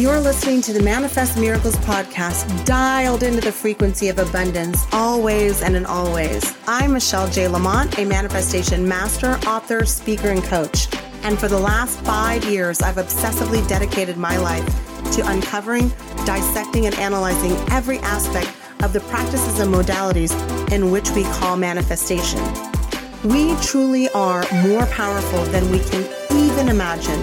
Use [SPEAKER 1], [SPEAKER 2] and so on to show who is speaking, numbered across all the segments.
[SPEAKER 1] You're listening to the Manifest Miracles podcast, dialed into the frequency of abundance, always and in always. I'm Michelle J. Lamont, a manifestation master, author, speaker, and coach. And for the last five years, I've obsessively dedicated my life to uncovering, dissecting, and analyzing every aspect of the practices and modalities in which we call manifestation. We truly are more powerful than we can even imagine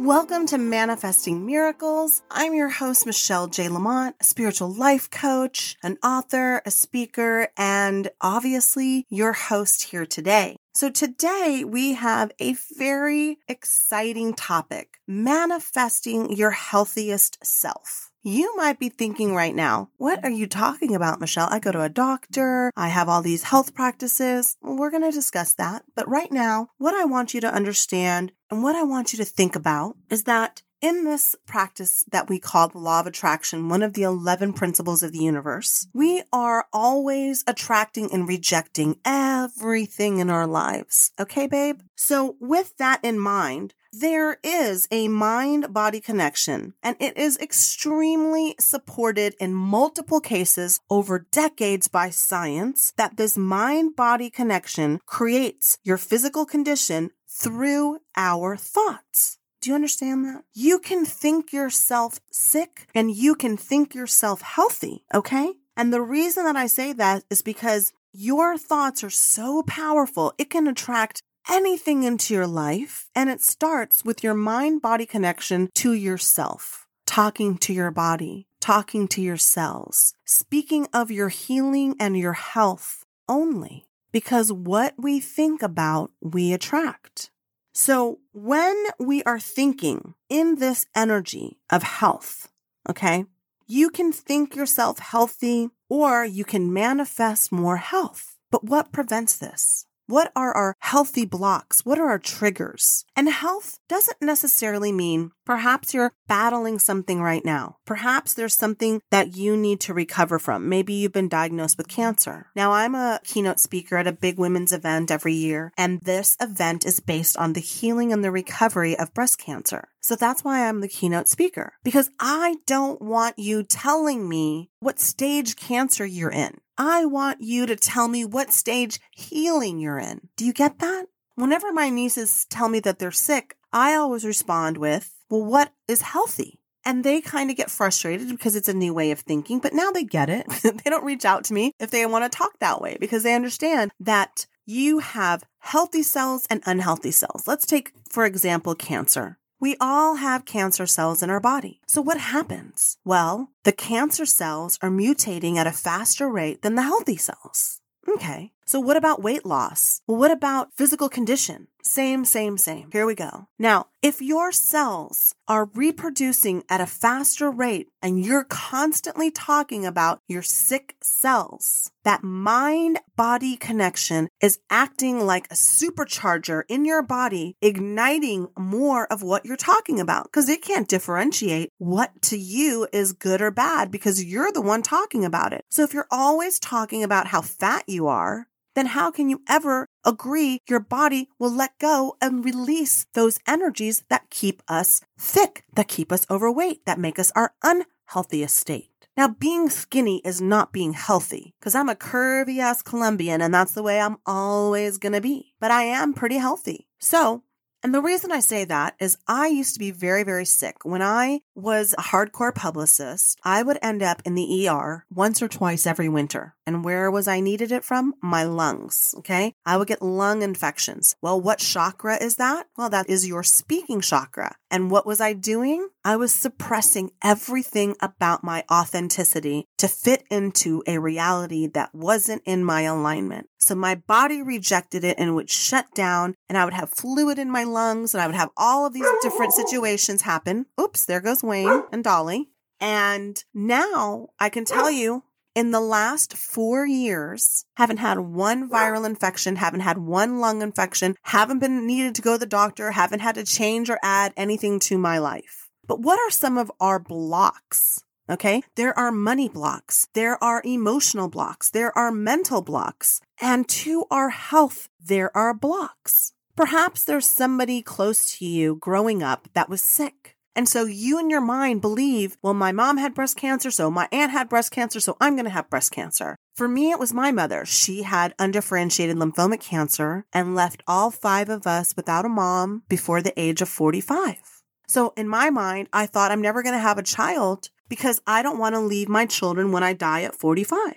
[SPEAKER 1] Welcome to Manifesting Miracles. I'm your host, Michelle J. Lamont, a spiritual life coach, an author, a speaker, and obviously your host here today. So today we have a very exciting topic, manifesting your healthiest self. You might be thinking right now, what are you talking about, Michelle? I go to a doctor. I have all these health practices. we're going to discuss that. But right now, what I want you to understand and what I want you to think about is that in this practice that we call the law of attraction, one of the 11 principles of the universe, we are always attracting and rejecting everything in our lives. Okay, babe? So with that in mind, there is a mind body connection, and it is extremely supported in multiple cases over decades by science that this mind body connection creates your physical condition through our thoughts. Do you understand that? You can think yourself sick and you can think yourself healthy, okay? And the reason that I say that is because your thoughts are so powerful, it can attract anything into your life. And it starts with your mind body connection to yourself, talking to your body, talking to your cells, speaking of your healing and your health only. Because what we think about, we attract. So when we are thinking in this energy of health, okay, you can think yourself healthy or you can manifest more health. But what prevents this? What are our healthy blocks? What are our triggers? And health doesn't necessarily mean perhaps you're battling something right now. Perhaps there's something that you need to recover from. Maybe you've been diagnosed with cancer. Now, I'm a keynote speaker at a big women's event every year, and this event is based on the healing and the recovery of breast cancer. So that's why I'm the keynote speaker because I don't want you telling me what stage cancer you're in. I want you to tell me what stage healing you're in. Do you get that? Whenever my nieces tell me that they're sick, I always respond with, well, what is healthy? And they kind of get frustrated because it's a new way of thinking, but now they get it. they don't reach out to me if they want to talk that way because they understand that you have healthy cells and unhealthy cells. Let's take, for example, cancer. We all have cancer cells in our body. So what happens? Well, the cancer cells are mutating at a faster rate than the healthy cells. Okay. So what about weight loss? Well, what about physical condition? Same, same, same. Here we go. Now, if your cells are reproducing at a faster rate and you're constantly talking about your sick cells, that mind body connection is acting like a supercharger in your body, igniting more of what you're talking about because it can't differentiate what to you is good or bad because you're the one talking about it. So if you're always talking about how fat you are, then how can you ever agree your body will let go and release those energies that keep us thick, that keep us overweight, that make us our unhealthiest state? Now, being skinny is not being healthy because I'm a curvy ass Colombian and that's the way I'm always going to be. But I am pretty healthy. So and the reason I say that is I used to be very, very sick. When I was a hardcore publicist, I would end up in the ER once or twice every winter. And where was I needed it from? My lungs. Okay. I would get lung infections. Well, what chakra is that? Well, that is your speaking chakra. And what was I doing? I was suppressing everything about my authenticity to fit into a reality that wasn't in my alignment. So my body rejected it and would shut down and I would have fluid in my lungs and I would have all of these different situations happen. Oops, there goes Wayne and Dolly. And now I can tell you in the last four years, haven't had one viral infection, haven't had one lung infection, haven't been needed to go to the doctor, haven't had to change or add anything to my life. But what are some of our blocks? Okay. There are money blocks. There are emotional blocks. There are mental blocks. And to our health, there are blocks. Perhaps there's somebody close to you growing up that was sick. And so you in your mind believe, well, my mom had breast cancer, so my aunt had breast cancer, so I'm going to have breast cancer. For me, it was my mother. She had undifferentiated lymphomic cancer and left all five of us without a mom before the age of 45. So in my mind, I thought I'm never going to have a child because I don't want to leave my children when I die at 45.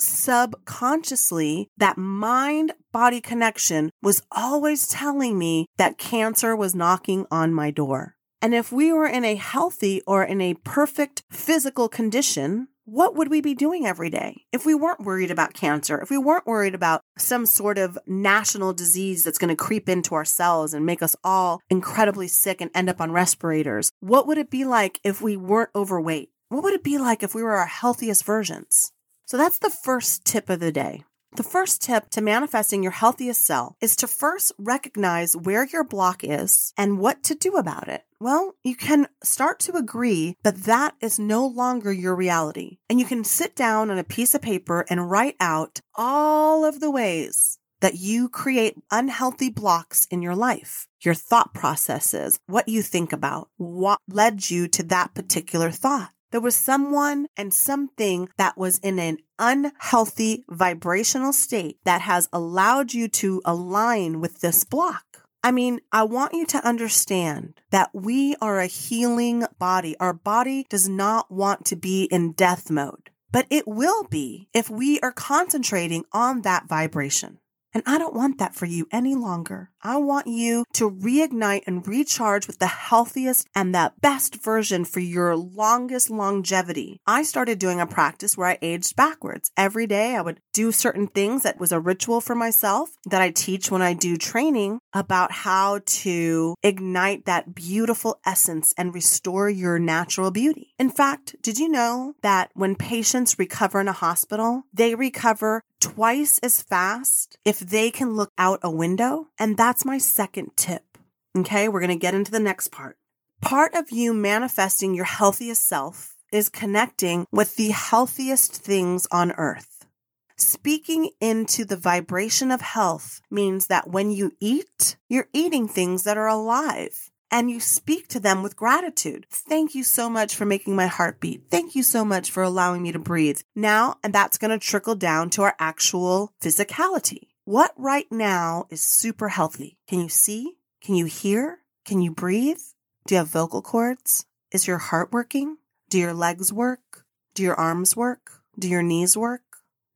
[SPEAKER 1] Subconsciously, that mind body connection was always telling me that cancer was knocking on my door. And if we were in a healthy or in a perfect physical condition, what would we be doing every day if we weren't worried about cancer, if we weren't worried about some sort of national disease that's going to creep into our cells and make us all incredibly sick and end up on respirators? What would it be like if we weren't overweight? What would it be like if we were our healthiest versions? So that's the first tip of the day. The first tip to manifesting your healthiest self is to first recognize where your block is and what to do about it. Well, you can start to agree that that is no longer your reality. And you can sit down on a piece of paper and write out all of the ways that you create unhealthy blocks in your life, your thought processes, what you think about, what led you to that particular thought. There was someone and something that was in an unhealthy vibrational state that has allowed you to align with this block. I mean, I want you to understand that we are a healing body. Our body does not want to be in death mode, but it will be if we are concentrating on that vibration. And I don't want that for you any longer. I want you to reignite and recharge with the healthiest and the best version for your longest longevity. I started doing a practice where I aged backwards. Every day I would do certain things that was a ritual for myself that I teach when I do training about how to ignite that beautiful essence and restore your natural beauty. In fact, did you know that when patients recover in a hospital, they recover twice as fast if they can look out a window? And that's my second tip. Okay, we're going to get into the next part. Part of you manifesting your healthiest self is connecting with the healthiest things on earth. Speaking into the vibration of health means that when you eat, you're eating things that are alive and you speak to them with gratitude. Thank you so much for making my heart beat. Thank you so much for allowing me to breathe. Now, and that's going to trickle down to our actual physicality. What right now is super healthy? Can you see? Can you hear? Can you breathe? Do you have vocal cords? Is your heart working? Do your legs work? Do your arms work? Do your knees work?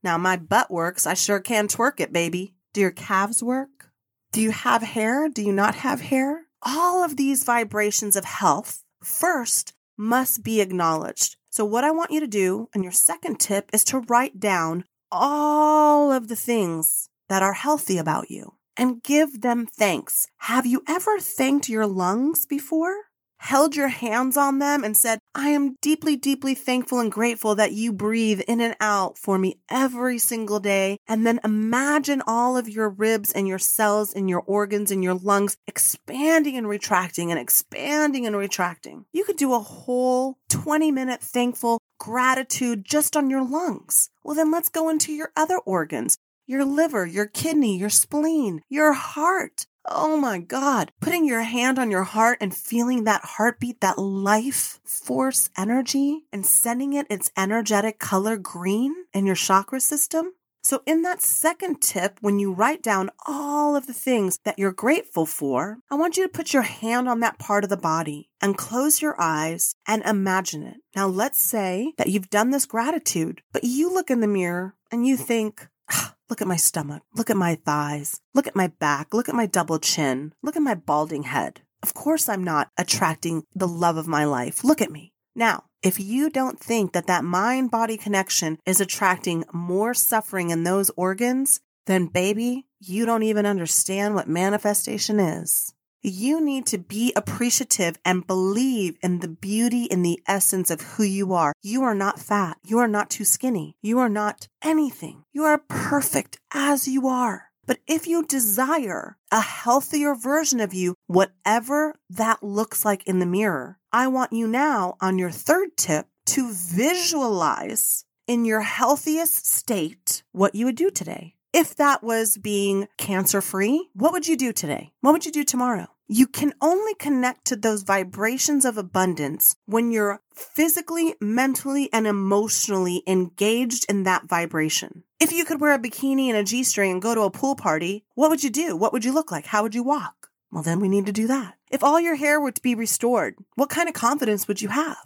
[SPEAKER 1] Now my butt works. I sure can twerk it, baby. Do your calves work? Do you have hair? Do you not have hair? All of these vibrations of health first must be acknowledged. So what I want you to do, and your second tip is to write down all of the things that are healthy about you and give them thanks. Have you ever thanked your lungs before? held your hands on them and said, I am deeply, deeply thankful and grateful that you breathe in and out for me every single day. And then imagine all of your ribs and your cells and your organs and your lungs expanding and retracting and expanding and retracting. You could do a whole 20 minute thankful gratitude just on your lungs. Well, then let's go into your other organs your liver, your kidney, your spleen, your heart. Oh my God. Putting your hand on your heart and feeling that heartbeat, that life force energy and sending it its energetic color green in your chakra system. So, in that second tip, when you write down all of the things that you're grateful for, I want you to put your hand on that part of the body and close your eyes and imagine it. Now, let's say that you've done this gratitude, but you look in the mirror and you think, ah, Look at my stomach. Look at my thighs. Look at my back. Look at my double chin. Look at my balding head. Of course, I'm not attracting the love of my life. Look at me. Now, if you don't think that that mind body connection is attracting more suffering in those organs, then baby, you don't even understand what manifestation is. You need to be appreciative and believe in the beauty in the essence of who you are. You are not fat. You are not too skinny. You are not anything. You are perfect as you are. But if you desire a healthier version of you, whatever that looks like in the mirror, I want you now on your third tip to visualize in your healthiest state what you would do today. If that was being cancer free, what would you do today? What would you do tomorrow? You can only connect to those vibrations of abundance when you're physically, mentally, and emotionally engaged in that vibration. If you could wear a bikini and a G string and go to a pool party, what would you do? What would you look like? How would you walk? Well, then we need to do that. If all your hair were to be restored, what kind of confidence would you have?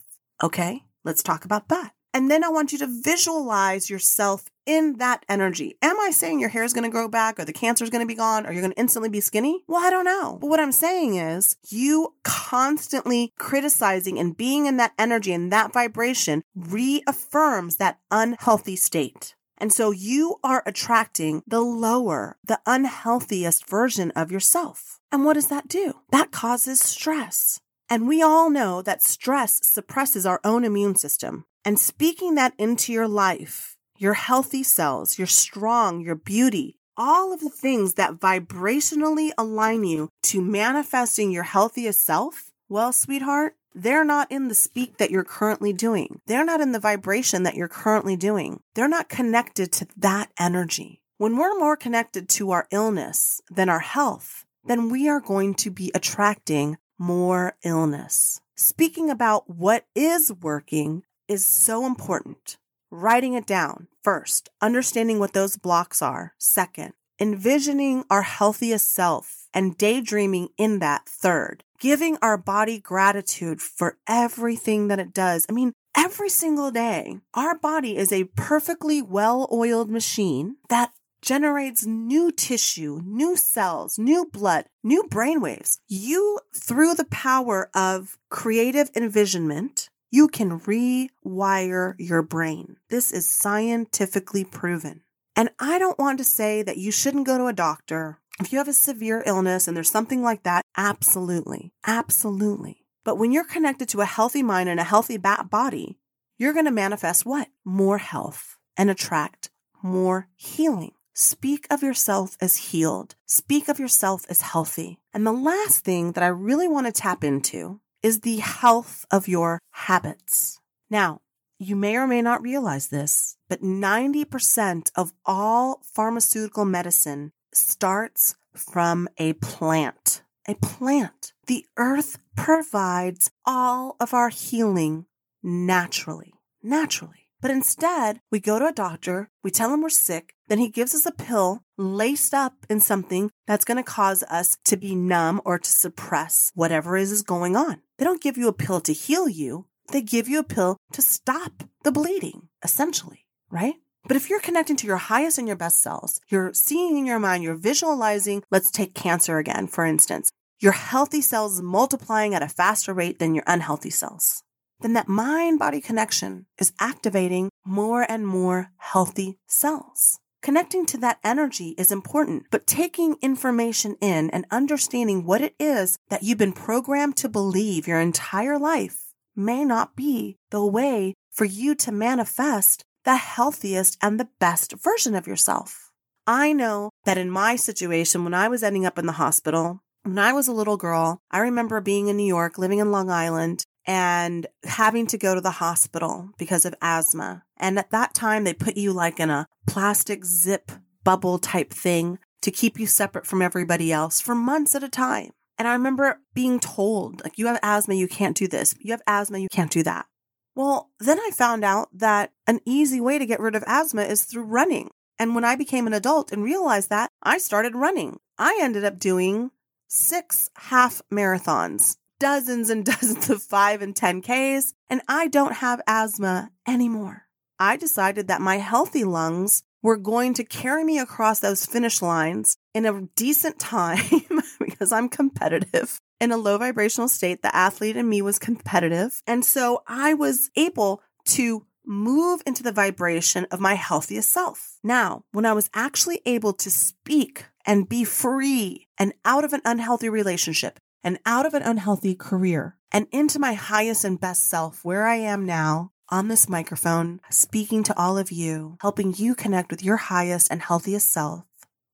[SPEAKER 1] Okay, let's talk about that. And then I want you to visualize yourself in that energy. Am I saying your hair is going to grow back or the cancer is going to be gone or you're going to instantly be skinny? Well, I don't know. But what I'm saying is you constantly criticizing and being in that energy and that vibration reaffirms that unhealthy state. And so you are attracting the lower, the unhealthiest version of yourself. And what does that do? That causes stress. And we all know that stress suppresses our own immune system and speaking that into your life, your healthy cells, your strong, your beauty, all of the things that vibrationally align you to manifesting your healthiest self, well, sweetheart, they're not in the speak that you're currently doing. They're not in the vibration that you're currently doing. They're not connected to that energy. When we're more connected to our illness than our health, then we are going to be attracting more illness. Speaking about what is working is so important. Writing it down first, understanding what those blocks are second, envisioning our healthiest self and daydreaming in that third, giving our body gratitude for everything that it does. I mean, every single day, our body is a perfectly well oiled machine that generates new tissue, new cells, new blood, new brainwaves. You, through the power of creative envisionment, you can rewire your brain. This is scientifically proven. And I don't want to say that you shouldn't go to a doctor. If you have a severe illness and there's something like that, absolutely, absolutely. But when you're connected to a healthy mind and a healthy body, you're going to manifest what? More health and attract more healing. Speak of yourself as healed. Speak of yourself as healthy. And the last thing that I really want to tap into is the health of your habits. Now, you may or may not realize this, but 90% of all pharmaceutical medicine starts from a plant. A plant. The earth provides all of our healing naturally. Naturally. But instead, we go to a doctor, we tell him we're sick, then he gives us a pill laced up in something that's going to cause us to be numb or to suppress whatever is, going on. They don't give you a pill to heal you. They give you a pill to stop the bleeding, essentially, right? But if you're connecting to your highest and your best selves, you're seeing in your mind, you're visualizing, let's take cancer again, for instance, your healthy cells multiplying at a faster rate than your unhealthy cells, then that mind body connection is activating more and more healthy cells. Connecting to that energy is important, but taking information in and understanding what it is that you've been programmed to believe your entire life may not be the way for you to manifest the healthiest and the best version of yourself. I know that in my situation, when I was ending up in the hospital, when I was a little girl, I remember being in New York, living in Long Island, and having to go to the hospital because of asthma. And at that time, they put you like in a plastic zip bubble type thing to keep you separate from everybody else for months at a time. And I remember being told, like, you have asthma, you can't do this. You have asthma, you can't do that. Well, then I found out that an easy way to get rid of asthma is through running. And when I became an adult and realized that, I started running. I ended up doing six half marathons, dozens and dozens of five and 10Ks, and I don't have asthma anymore. I decided that my healthy lungs were going to carry me across those finish lines in a decent time because I'm competitive in a low vibrational state. The athlete in me was competitive. And so I was able to move into the vibration of my healthiest self. Now, when I was actually able to speak and be free and out of an unhealthy relationship and out of an unhealthy career and into my highest and best self, where I am now on this microphone, speaking to all of you, helping you connect with your highest and healthiest self,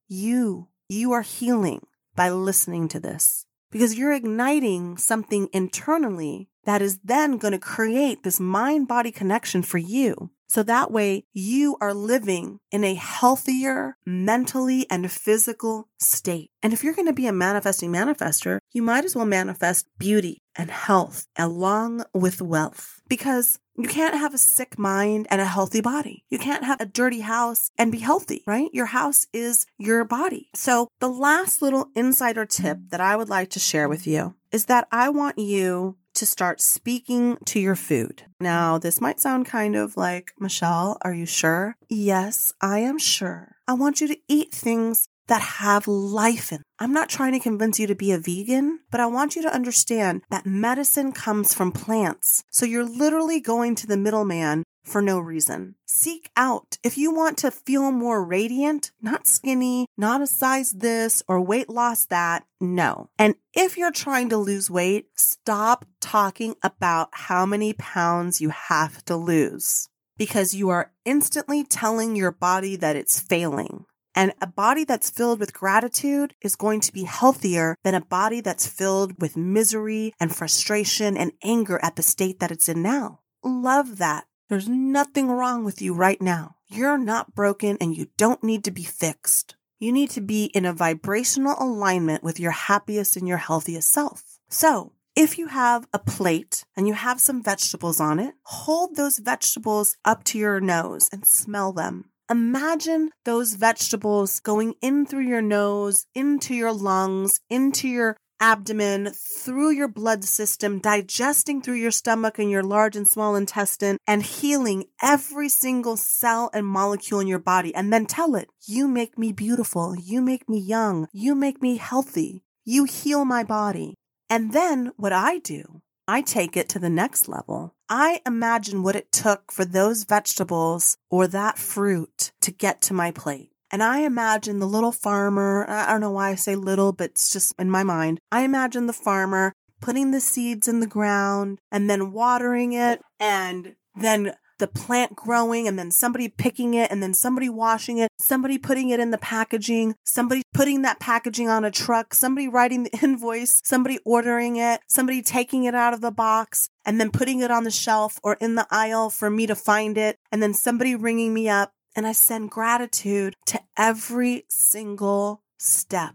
[SPEAKER 1] you, you are healing by listening to this because you're igniting something internally that is then going to create this mind body connection for you. So that way you are living in a healthier mentally and physical state. And if you're going to be a manifesting manifester, you might as well manifest beauty and health along with wealth because you can't have a sick mind and a healthy body. You can't have a dirty house and be healthy, right? Your house is your body. So the last little insider tip that I would like to share with you is that I want you to start speaking to your food. Now, this might sound kind of like, Michelle, are you sure? Yes, I am sure. I want you to eat things that have life in. I'm not trying to convince you to be a vegan, but I want you to understand that medicine comes from plants. So you're literally going to the middleman for no reason. Seek out if you want to feel more radiant, not skinny, not a size this or weight loss that. No. And if you're trying to lose weight, stop talking about how many pounds you have to lose because you are instantly telling your body that it's failing. And a body that's filled with gratitude is going to be healthier than a body that's filled with misery and frustration and anger at the state that it's in now. Love that. There's nothing wrong with you right now. You're not broken and you don't need to be fixed. You need to be in a vibrational alignment with your happiest and your healthiest self. So, if you have a plate and you have some vegetables on it, hold those vegetables up to your nose and smell them. Imagine those vegetables going in through your nose, into your lungs, into your abdomen, through your blood system, digesting through your stomach and your large and small intestine, and healing every single cell and molecule in your body. And then tell it, you make me beautiful. You make me young. You make me healthy. You heal my body. And then what I do, I take it to the next level. I imagine what it took for those vegetables or that fruit to get to my plate. And I imagine the little farmer, I don't know why I say little, but it's just in my mind. I imagine the farmer putting the seeds in the ground and then watering it and then the plant growing and then somebody picking it and then somebody washing it, somebody putting it in the packaging, somebody putting that packaging on a truck, somebody writing the invoice, somebody ordering it, somebody taking it out of the box and then putting it on the shelf or in the aisle for me to find it, and then somebody ringing me up and I send gratitude to every single step.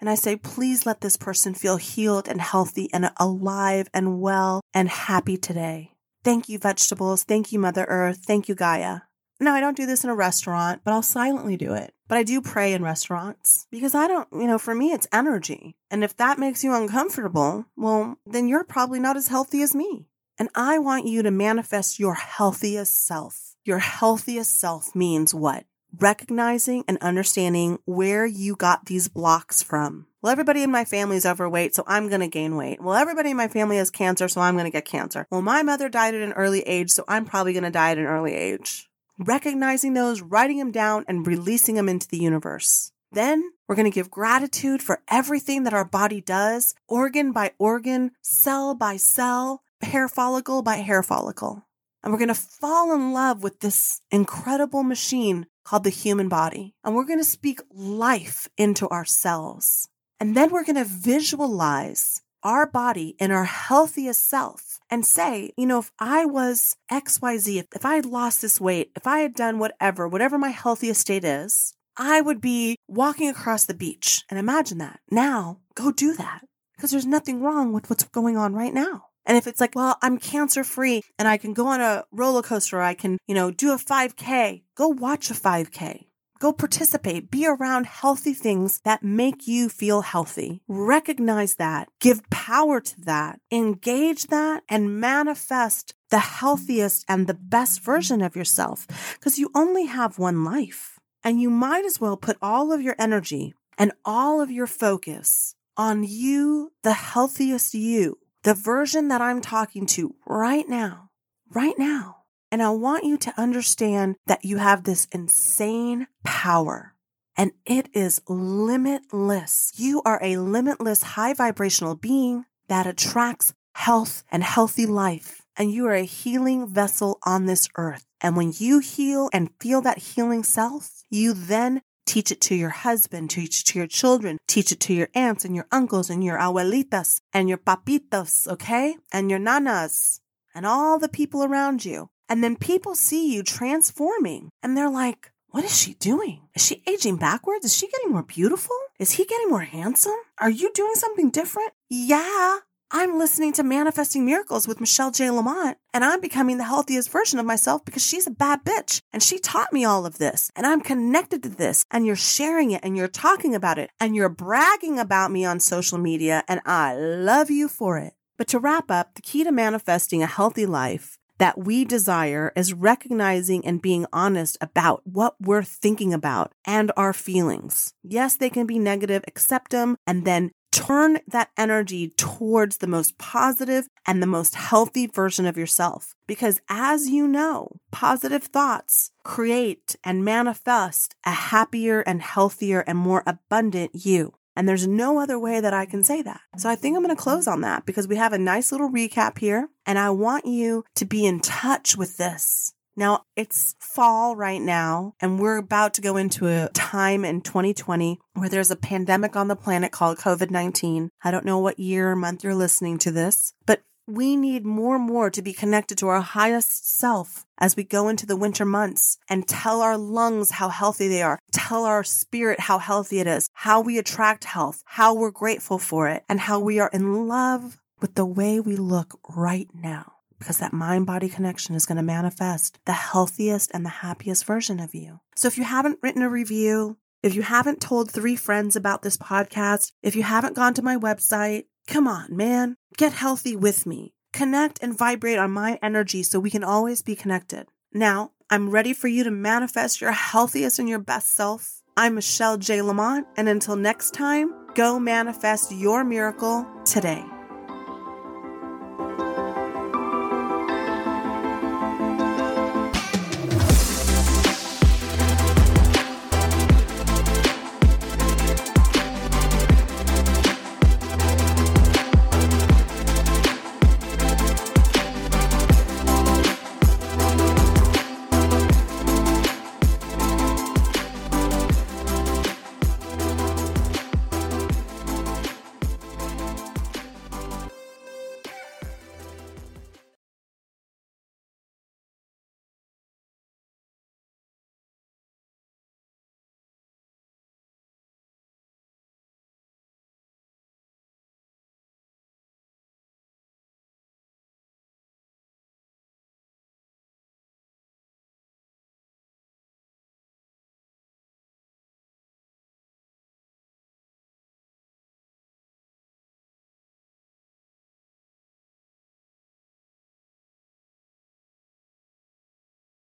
[SPEAKER 1] And I say, please let this person feel healed and healthy and alive and well and happy today. Thank you, vegetables. Thank you, Mother Earth. Thank you, Gaia. Now, I don't do this in a restaurant, but I'll silently do it. But I do pray in restaurants because I don't, you know, for me, it's energy. And if that makes you uncomfortable, well, then you're probably not as healthy as me. And I want you to manifest your healthiest self. Your healthiest self means what? Recognizing and understanding where you got these blocks from. Well, everybody in my family is overweight, so I'm going to gain weight. Well, everybody in my family has cancer, so I'm going to get cancer. Well, my mother died at an early age, so I'm probably going to die at an early age. Recognizing those, writing them down, and releasing them into the universe. Then we're going to give gratitude for everything that our body does, organ by organ, cell by cell, hair follicle by hair follicle. And we're going to fall in love with this incredible machine called the human body. And we're going to speak life into our cells. And then we're going to visualize our body in our healthiest self and say, you know, if I was XYZ, if, if I had lost this weight, if I had done whatever, whatever my healthiest state is, I would be walking across the beach. And imagine that. Now go do that because there's nothing wrong with what's going on right now. And if it's like, well, I'm cancer free and I can go on a roller coaster, I can, you know, do a 5K, go watch a 5K. Go participate. Be around healthy things that make you feel healthy. Recognize that. Give power to that. Engage that and manifest the healthiest and the best version of yourself because you only have one life. And you might as well put all of your energy and all of your focus on you, the healthiest you, the version that I'm talking to right now, right now. And I want you to understand that you have this insane power and it is limitless. You are a limitless high vibrational being that attracts health and healthy life. And you are a healing vessel on this earth. And when you heal and feel that healing self, you then Teach it to your husband, teach it to your children, teach it to your aunts and your uncles and your abuelitas and your papitos, okay? And your nanas and all the people around you. And then people see you transforming and they're like, what is she doing? Is she aging backwards? Is she getting more beautiful? Is he getting more handsome? Are you doing something different? Yeah, I'm listening to Manifesting Miracles with Michelle J. Lamont, and I'm becoming the healthiest version of myself because she's a bad bitch. And she taught me all of this, and I'm connected to this, and you're sharing it, and you're talking about it, and you're bragging about me on social media, and I love you for it. But to wrap up, the key to manifesting a healthy life that we desire is recognizing and being honest about what we're thinking about and our feelings. Yes, they can be negative, accept them, and then turn that energy towards the most positive and the most healthy version of yourself. Because as you know, positive thoughts create and manifest a happier and healthier and more abundant you. And there's no other way that I can say that. So I think I'm going to close on that because we have a nice little recap here. And I want you to be in touch with this. Now it's fall right now, and we're about to go into a time in 2020 where there's a pandemic on the planet called COVID 19. I don't know what year or month you're listening to this, but we need more and more to be connected to our highest self as we go into the winter months and tell our lungs how healthy they are, tell our spirit how healthy it is, how we attract health, how we're grateful for it, and how we are in love with the way we look right now because that mind body connection is going to manifest the healthiest and the happiest version of you. So if you haven't written a review, If you haven't told three friends about this podcast, if you haven't gone to my website, come on, man, get healthy with me. Connect and vibrate on my energy so we can always be connected. Now, I'm ready for you to manifest your healthiest and your best self. I'm Michelle J. Lamont, and until next time, go manifest your miracle today.